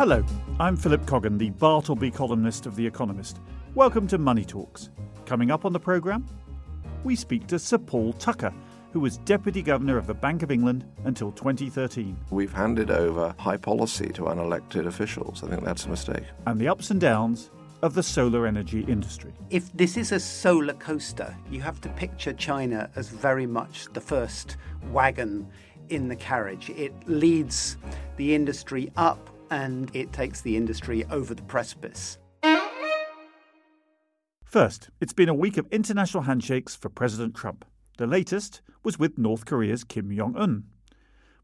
Hello, I'm Philip Coggan, the Bartleby columnist of The Economist. Welcome to Money Talks. Coming up on the programme, we speak to Sir Paul Tucker, who was Deputy Governor of the Bank of England until 2013. We've handed over high policy to unelected officials. I think that's a mistake. And the ups and downs of the solar energy industry. If this is a solar coaster, you have to picture China as very much the first wagon in the carriage. It leads the industry up and it takes the industry over the precipice. First, it's been a week of international handshakes for President Trump. The latest was with North Korea's Kim Jong un.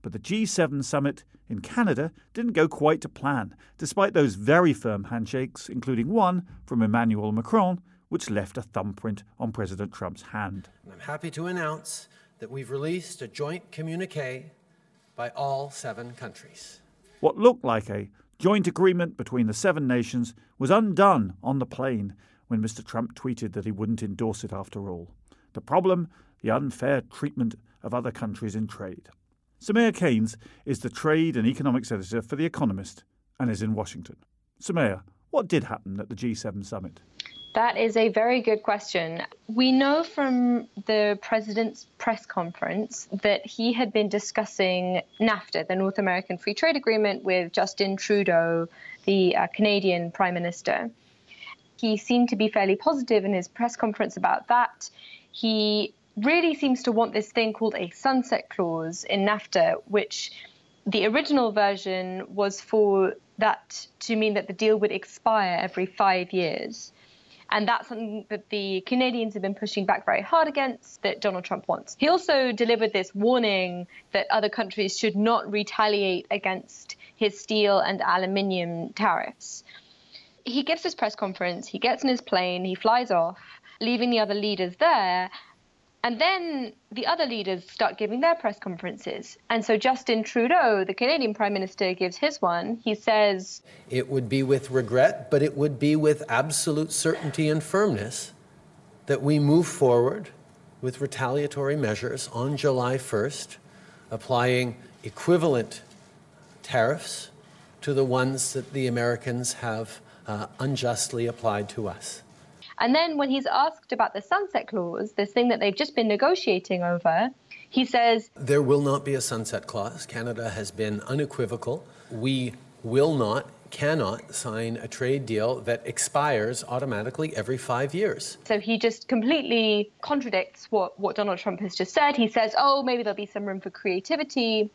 But the G7 summit in Canada didn't go quite to plan, despite those very firm handshakes, including one from Emmanuel Macron, which left a thumbprint on President Trump's hand. I'm happy to announce that we've released a joint communique by all seven countries. What looked like a joint agreement between the seven nations was undone on the plane when Mr. Trump tweeted that he wouldn't endorse it after all. The problem the unfair treatment of other countries in trade. Soumaya Keynes is the trade and economics editor for The Economist and is in Washington. Soumaya, what did happen at the G7 summit? That is a very good question. We know from the president's press conference that he had been discussing NAFTA, the North American Free Trade Agreement, with Justin Trudeau, the uh, Canadian Prime Minister. He seemed to be fairly positive in his press conference about that. He really seems to want this thing called a sunset clause in NAFTA, which the original version was for that to mean that the deal would expire every five years. And that's something that the Canadians have been pushing back very hard against, that Donald Trump wants. He also delivered this warning that other countries should not retaliate against his steel and aluminium tariffs. He gives this press conference, he gets in his plane, he flies off, leaving the other leaders there. And then the other leaders start giving their press conferences. And so Justin Trudeau, the Canadian Prime Minister, gives his one. He says, It would be with regret, but it would be with absolute certainty and firmness that we move forward with retaliatory measures on July 1st, applying equivalent tariffs to the ones that the Americans have uh, unjustly applied to us. And then when he's asked about the sunset clause, this thing that they've just been negotiating over, he says There will not be a sunset clause. Canada has been unequivocal. We will not, cannot sign a trade deal that expires automatically every five years. So he just completely contradicts what, what Donald Trump has just said. He says, oh, maybe there'll be some room for creativity.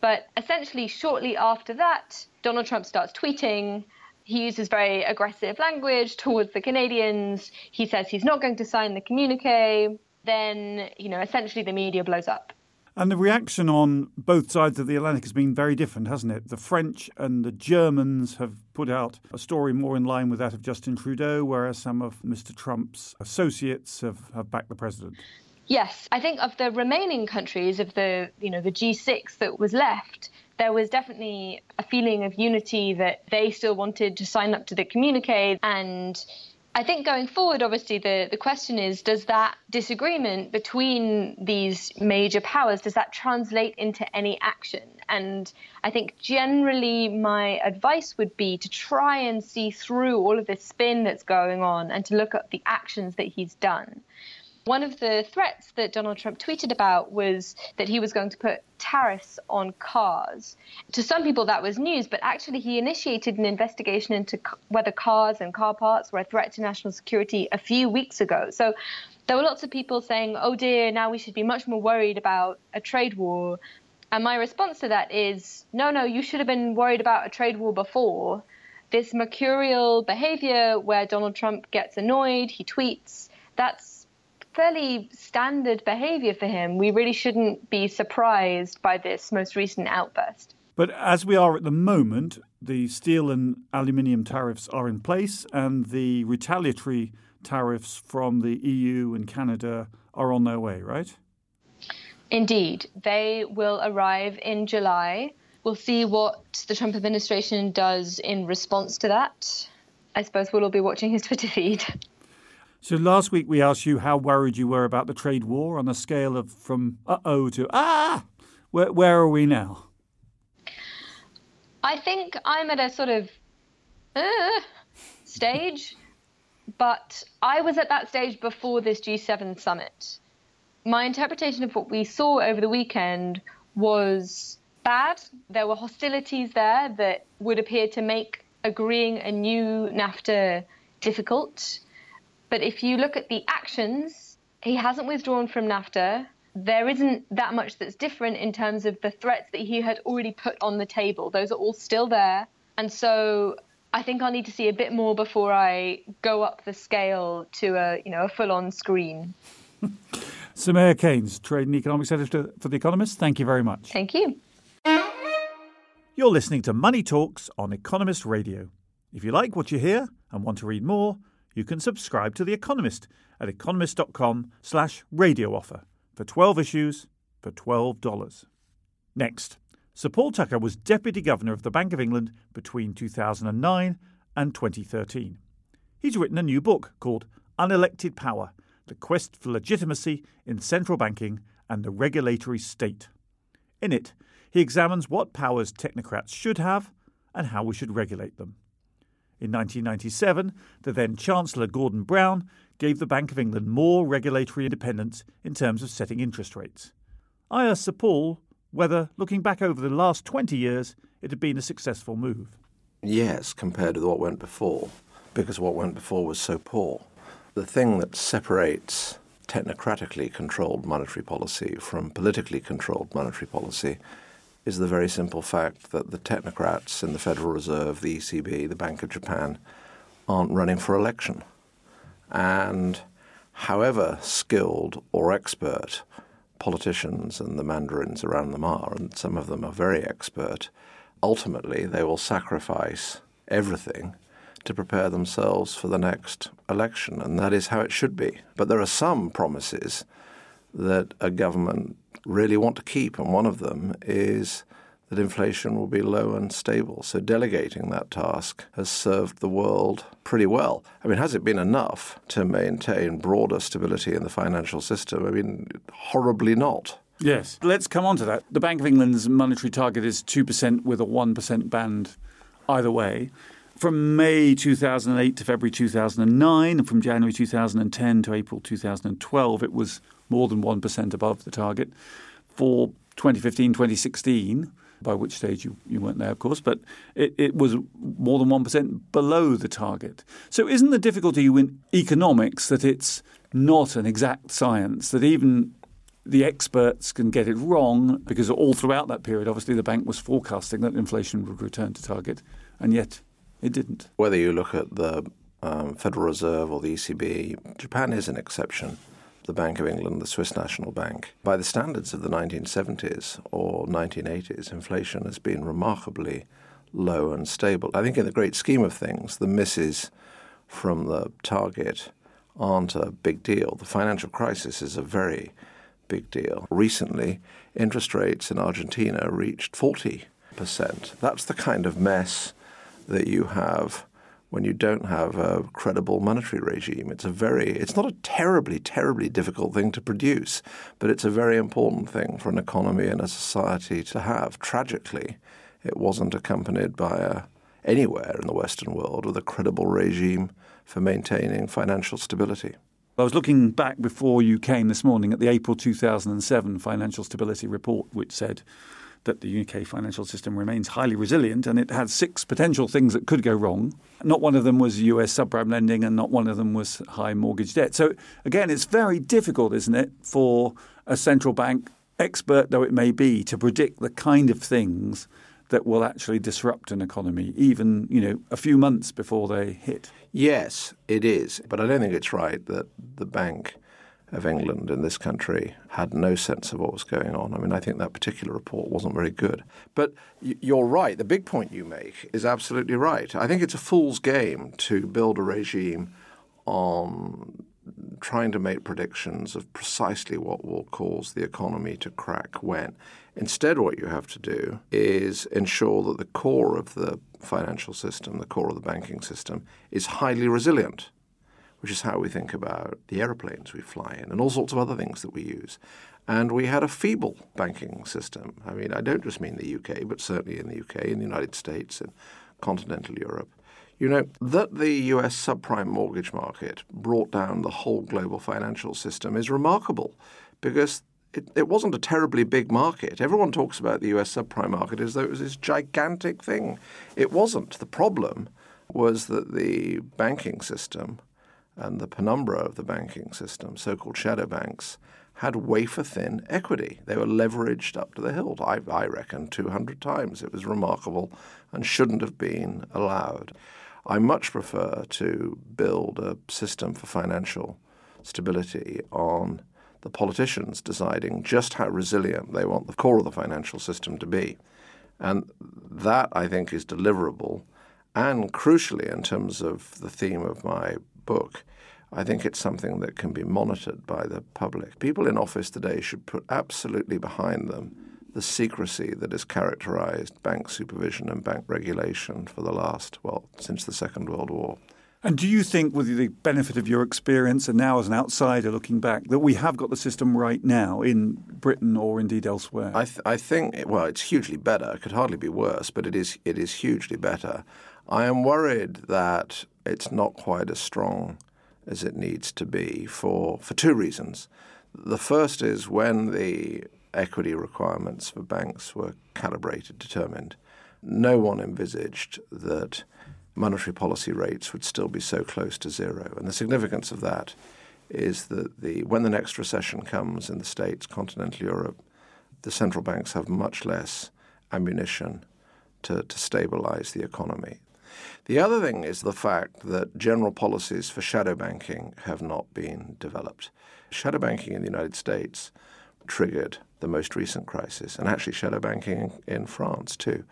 But essentially, shortly after that, Donald Trump starts tweeting he uses very aggressive language towards the Canadians. He says he's not going to sign the communique. Then, you know, essentially the media blows up. And the reaction on both sides of the Atlantic has been very different, hasn't it? The French and the Germans have put out a story more in line with that of Justin Trudeau, whereas some of Mr. Trump's associates have, have backed the president. Yes, I think of the remaining countries of the you know the G6 that was left, there was definitely a feeling of unity that they still wanted to sign up to the communique and I think going forward, obviously, the, the question is does that disagreement between these major powers, does that translate into any action? And I think generally my advice would be to try and see through all of this spin that's going on and to look at the actions that he's done. One of the threats that Donald Trump tweeted about was that he was going to put tariffs on cars. To some people, that was news, but actually, he initiated an investigation into whether cars and car parts were a threat to national security a few weeks ago. So there were lots of people saying, oh dear, now we should be much more worried about a trade war. And my response to that is, no, no, you should have been worried about a trade war before. This mercurial behavior where Donald Trump gets annoyed, he tweets, that's fairly standard behavior for him. We really shouldn't be surprised by this most recent outburst. But as we are at the moment, the steel and aluminium tariffs are in place, and the retaliatory tariffs from the EU and Canada are on their way, right? Indeed. They will arrive in July. We'll see what the Trump administration does in response to that. I suppose we'll all be watching his Twitter feed. So last week we asked you how worried you were about the trade war on a scale of from uh oh to ah. Where, where are we now? I think I'm at a sort of uh, stage, but I was at that stage before this G7 summit. My interpretation of what we saw over the weekend was bad. There were hostilities there that would appear to make agreeing a new NAFTA difficult. But if you look at the actions, he hasn't withdrawn from NAFTA. There isn't that much that's different in terms of the threats that he had already put on the table. Those are all still there. And so I think I'll need to see a bit more before I go up the scale to a, you know, a full-on screen. Soumaya Keynes, Trade and Economics Editor for The Economist, thank you very much. Thank you. You're listening to Money Talks on Economist Radio. If you like what you hear and want to read more, you can subscribe to The Economist at economist.com slash radio offer for 12 issues for $12. Next, Sir Paul Tucker was Deputy Governor of the Bank of England between 2009 and 2013. He's written a new book called Unelected Power The Quest for Legitimacy in Central Banking and the Regulatory State. In it, he examines what powers technocrats should have and how we should regulate them. In 1997, the then Chancellor Gordon Brown gave the Bank of England more regulatory independence in terms of setting interest rates. I asked Sir Paul whether, looking back over the last 20 years, it had been a successful move. Yes, compared with what went before, because what went before was so poor. The thing that separates technocratically controlled monetary policy from politically controlled monetary policy is the very simple fact that the technocrats in the Federal Reserve, the ECB, the Bank of Japan aren't running for election. And however skilled or expert politicians and the mandarins around them are, and some of them are very expert, ultimately they will sacrifice everything to prepare themselves for the next election. And that is how it should be. But there are some promises that a government really want to keep, and one of them is that inflation will be low and stable. So delegating that task has served the world pretty well. I mean, has it been enough to maintain broader stability in the financial system? I mean, horribly not. Yes. Let's come on to that. The Bank of England's monetary target is 2% with a 1% band either way. From May 2008 to February 2009, and from January 2010 to April 2012, it was more than 1% above the target. For 2015 2016, by which stage you, you weren't there, of course, but it, it was more than 1% below the target. So, isn't the difficulty in economics that it's not an exact science, that even the experts can get it wrong because all throughout that period, obviously, the bank was forecasting that inflation would return to target, and yet it didn't. Whether you look at the um, Federal Reserve or the ECB, Japan is an exception the Bank of England, the Swiss National Bank. By the standards of the 1970s or 1980s, inflation has been remarkably low and stable. I think, in the great scheme of things, the misses from the target aren't a big deal. The financial crisis is a very big deal. Recently, interest rates in Argentina reached 40%. That's the kind of mess that you have when you don't have a credible monetary regime. It's a very it's not a terribly terribly difficult thing to produce, but it's a very important thing for an economy and a society to have. Tragically, it wasn't accompanied by a anywhere in the western world with a credible regime for maintaining financial stability. I was looking back before you came this morning at the April 2007 Financial Stability Report, which said that the UK financial system remains highly resilient and it had six potential things that could go wrong. Not one of them was US subprime lending and not one of them was high mortgage debt. So, again, it's very difficult, isn't it, for a central bank, expert though it may be, to predict the kind of things that will actually disrupt an economy, even you know a few months before they hit. Yes, it is, but I don't think it's right that the bank of England in this country had no sense of what was going on. I mean, I think that particular report wasn't very good. But you're right. The big point you make is absolutely right. I think it's a fool's game to build a regime on trying to make predictions of precisely what will cause the economy to crack when. Instead, what you have to do is ensure that the core of the financial system, the core of the banking system, is highly resilient which is how we think about the aeroplanes we fly in and all sorts of other things that we use. And we had a feeble banking system. I mean, I don't just mean the UK, but certainly in the UK, in the United States, in continental Europe. You know, that the US subprime mortgage market brought down the whole global financial system is remarkable because it, it, wasn't a terribly big market. Everyone talks about the US subprime market as though it was this gigantic thing. It wasn't. The problem was that the banking system and the penumbra of the banking system, so called shadow banks, had wafer thin equity. They were leveraged up to the hilt, I, I reckon, 200 times. It was remarkable and shouldn't have been allowed. I much prefer to build a system for financial stability on the politicians deciding just how resilient they want the core of the financial system to be. And that, I think, is deliverable. And crucially, in terms of the theme of my book, I think it's something that can be monitored by the public. People in office today should put absolutely behind them the secrecy that has characterized bank supervision and bank regulation for the last, well, since the Second World War. And do you think, with the benefit of your experience and now as an outsider looking back, that we have got the system right now in Britain or indeed elsewhere? I, th- I think, well, it's hugely better. It could hardly be worse, but it is, it is hugely better. I am worried that it's not quite as strong as it needs to be for, for two reasons. The first is when the equity requirements for banks were calibrated, determined, no one envisaged that monetary policy rates would still be so close to zero. And the significance of that is that the, when the next recession comes in the States, continental Europe, the central banks have much less ammunition to, to stabilize the economy. The other thing is the fact that general policies for shadow banking have not been developed. Shadow banking in the United States triggered the most recent crisis, and actually shadow banking in France too.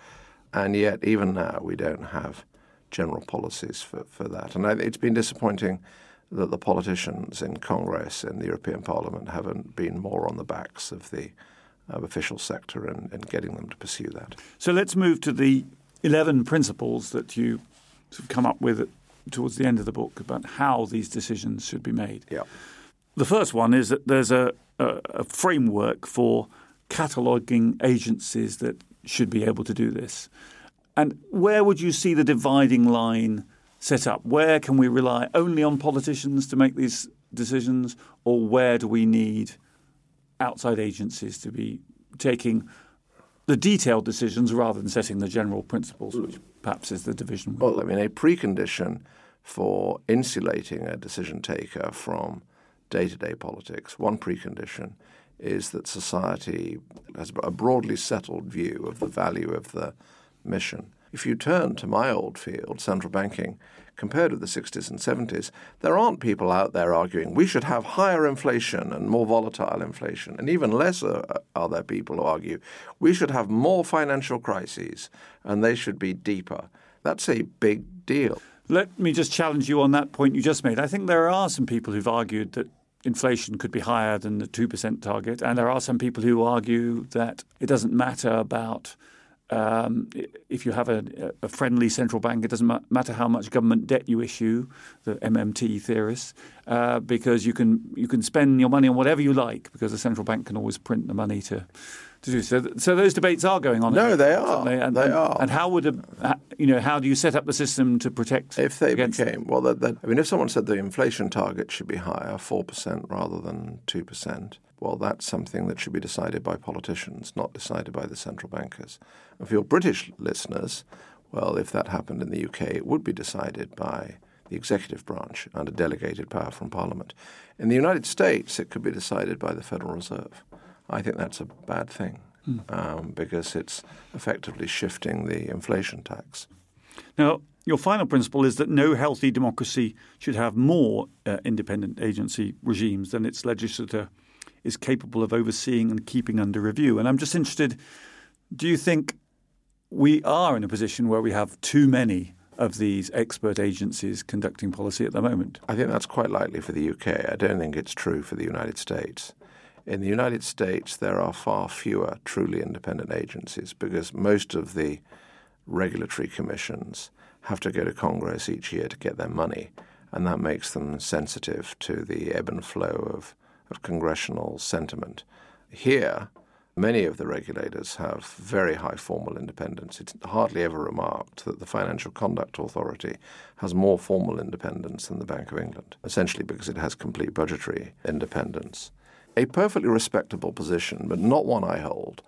And yet, even now, we don't have general policies for, for that. And it's been disappointing that the politicians in Congress and the European Parliament haven't been more on the backs of the uh, official sector and, and getting them to pursue that. So let's move to the 11 principles that you sort of come up with towards the end of the book about how these decisions should be made. Yeah. The first one is that there's a, a, a framework for cataloguing agencies that should be able to do this. And where would you see the dividing line set up? Where can we rely only on politicians to make these decisions, or where do we need outside agencies to be taking the detailed decisions rather than setting the general principles, which perhaps is the division? Well, I mean, a precondition for insulating a decision taker from day to day politics, one precondition is that society has a broadly settled view of the value of the mission. If you turn to my old field, central banking, compared with the 60s and 70s, there aren't people out there arguing we should have higher inflation and more volatile inflation. And even less are uh, there people who argue we should have more financial crises and they should be deeper. That's a big deal. Let me just challenge you on that point you just made. I think there are some people who've argued that inflation could be higher than the 2% target. And there are some people who argue that it doesn't matter about um, if you have a, a, friendly central bank, it doesn't ma- matter how much government debt you issue, the MMT theorists, uh, because you can you can spend your money on whatever you like, because the central bank can always print the money to so. So those debates are going on. No, they are. They? And, they and, are. And how would a, you know how do you set up the system to protect? If they became well, that, that, I mean, if someone said the inflation target should be higher, four percent rather than two percent, well, that's something that should be decided by politicians, not decided by the central bankers. And for your British listeners, well, if that happened in the UK, it would be decided by the executive branch under delegated power from Parliament. In the United States, it could be decided by the Federal Reserve. I think that's a bad thing hmm. um, because it's effectively shifting the inflation tax. Now, your final principle is that no healthy democracy should have more uh, independent agency regimes than its legislature is capable of overseeing and keeping under review. And I'm just interested do you think we are in a position where we have too many of these expert agencies conducting policy at the moment? I think that's quite likely for the UK. I don't think it's true for the United States. In the United States, there are far fewer truly independent agencies because most of the regulatory commissions have to go to Congress each year to get their money. and that makes them sensitive to the ebb and flow of, of congressional sentiment. Here, many of the regulators have very high formal independence. It's hardly ever remarked that the Financial Conduct Authority has more formal independence than the Bank of England, essentially because it has complete budgetary independence. A perfectly respectable position, but not one I hold,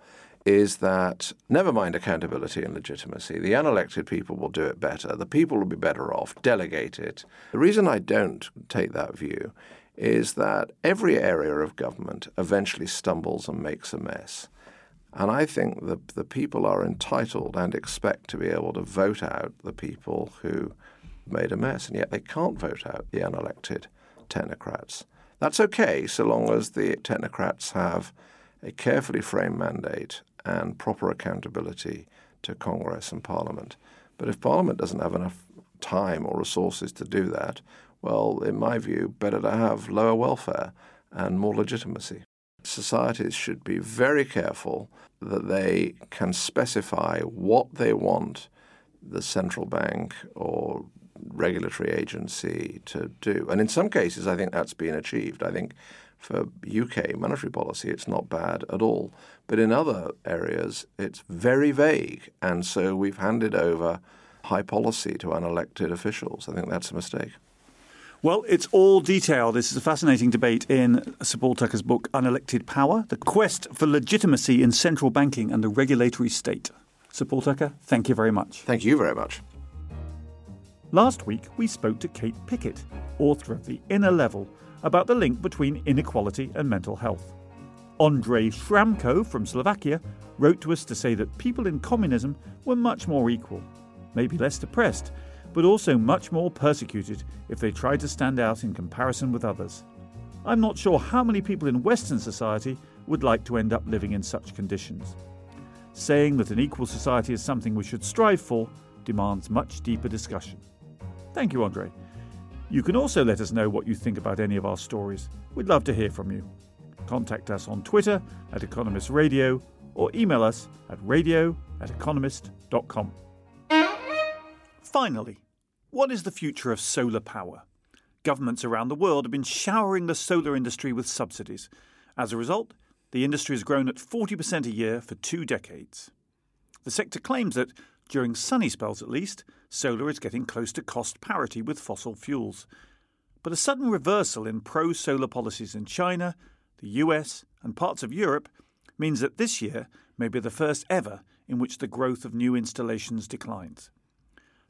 is that never mind accountability and legitimacy, the unelected people will do it better. The people will be better off. Delegate it. The reason I don't take that view is that every area of government eventually stumbles and makes a mess. And I think that the people are entitled and expect to be able to vote out the people who made a mess, and yet they can't vote out the unelected technocrats. That's okay so long as the technocrats have a carefully framed mandate and proper accountability to Congress and Parliament. But if Parliament doesn't have enough time or resources to do that, well, in my view, better to have lower welfare and more legitimacy. Societies should be very careful that they can specify what they want the central bank or regulatory agency to do. And in some cases, I think that's been achieved. I think for UK monetary policy, it's not bad at all. But in other areas, it's very vague. And so we've handed over high policy to unelected officials. I think that's a mistake. Well, it's all detailed. This is a fascinating debate in Sir Paul Tucker's book, Unelected Power The Quest for Legitimacy in Central Banking and the Regulatory State. Sir Paul Tucker, thank you very much. Thank you very much. Last week, we spoke to Kate Pickett, author of The Inner Level about the link between inequality and mental health. Andrej Schramko from Slovakia wrote to us to say that people in communism were much more equal, maybe less depressed, but also much more persecuted if they tried to stand out in comparison with others. I'm not sure how many people in Western society would like to end up living in such conditions. Saying that an equal society is something we should strive for demands much deeper discussion. Thank you, Andre. You can also let us know what you think about any of our stories. We'd love to hear from you. Contact us on Twitter at Economist Radio or email us at radio at economist.com. Finally, what is the future of solar power? Governments around the world have been showering the solar industry with subsidies. As a result, the industry has grown at 40% a year for two decades. The sector claims that during sunny spells at least, solar is getting close to cost parity with fossil fuels. But a sudden reversal in pro solar policies in China, the US, and parts of Europe means that this year may be the first ever in which the growth of new installations declines.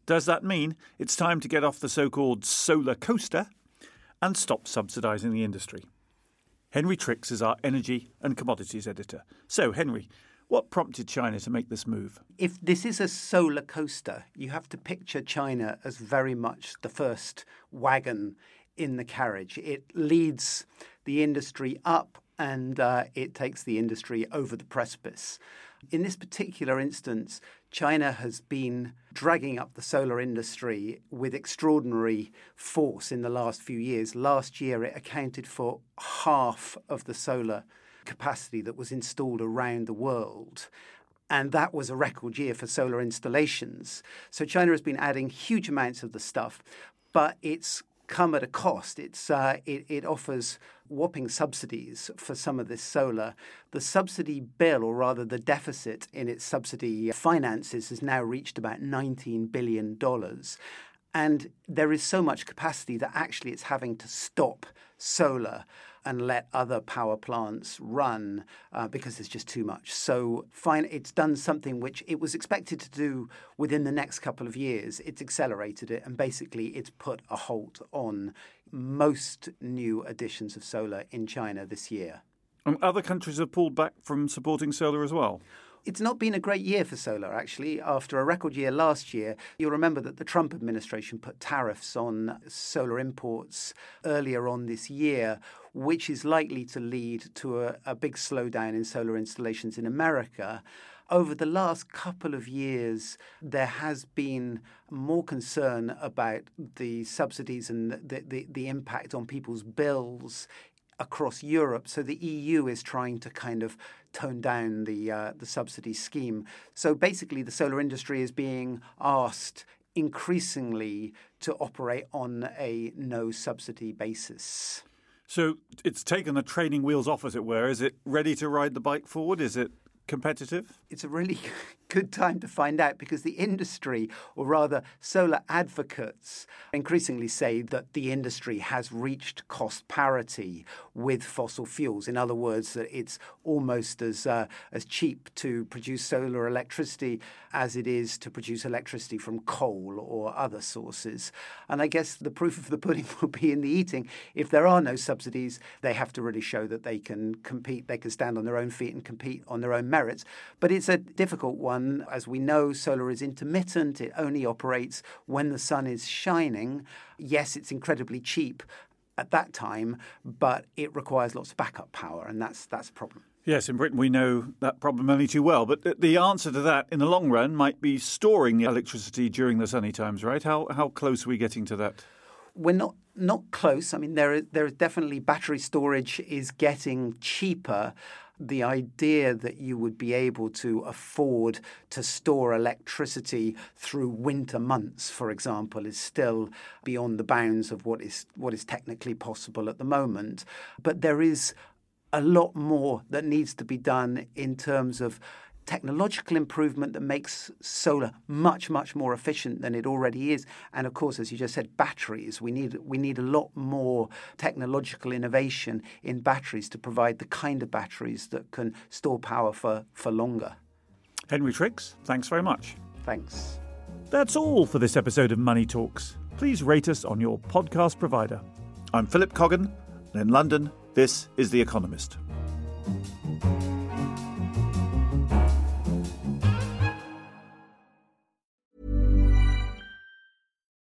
Does that mean it's time to get off the so called solar coaster and stop subsidising the industry? Henry Tricks is our energy and commodities editor. So, Henry, what prompted China to make this move? If this is a solar coaster, you have to picture China as very much the first wagon in the carriage. It leads the industry up and uh, it takes the industry over the precipice. In this particular instance, China has been dragging up the solar industry with extraordinary force in the last few years. Last year, it accounted for half of the solar capacity that was installed around the world. And that was a record year for solar installations. So China has been adding huge amounts of the stuff, but it's come at a cost. It's uh, it, it, offers whopping subsidies for some of this solar. The subsidy bill, or rather the deficit in its subsidy finances, has now reached about $19 billion. And there is so much capacity that actually it's having to stop solar and let other power plants run uh, because there's just too much. So fine, it's done something which it was expected to do within the next couple of years. It's accelerated it, and basically it's put a halt on most new additions of solar in China this year. And other countries have pulled back from supporting solar as well. It's not been a great year for solar, actually. After a record year last year, you'll remember that the Trump administration put tariffs on solar imports earlier on this year, which is likely to lead to a, a big slowdown in solar installations in America over the last couple of years, there has been more concern about the subsidies and the, the, the, impact on people's bills across Europe. So the EU is trying to kind of tone down the uh, the subsidy scheme. So basically, the solar industry is being asked increasingly to operate on a no subsidy basis. So it's taken the training wheels off, as it were. Is it ready to ride the bike forward? Is it competitive? It's a really good time to find out because the industry, or rather solar advocates, increasingly say that the industry has reached cost parity with fossil fuels. In other words, that it's almost as uh, as cheap to produce solar electricity as it is to produce electricity from coal or other sources. And I guess the proof of the pudding will be in the eating. If there are no subsidies, they have to really show that they can compete, they can stand on their own feet and compete on their own merits. But it's a difficult one. As we know, solar is intermittent, it only operates when the sun is shining. Yes, it's incredibly cheap at that time, but it requires lots of backup power, and that's, that's a problem. Yes, in Britain we know that problem only too well. But the answer to that in the long run might be storing the electricity during the sunny times, right? How, how close are we getting to that? We're not not close. I mean, there is there is definitely battery storage is getting cheaper the idea that you would be able to afford to store electricity through winter months, for example, is still beyond the bounds of what is what is technically possible at the moment. But there is a lot more that needs to be done in terms of technological improvement that makes solar much much more efficient than it already is. And of course as you just said batteries. We need we need a lot more technological innovation in batteries to provide the kind of batteries that can store power for for longer. Henry Tricks thanks very much. Thanks. That's all for this episode of Money Talks. Please rate us on your podcast provider. I'm Philip Coggan. And in London this is The Economist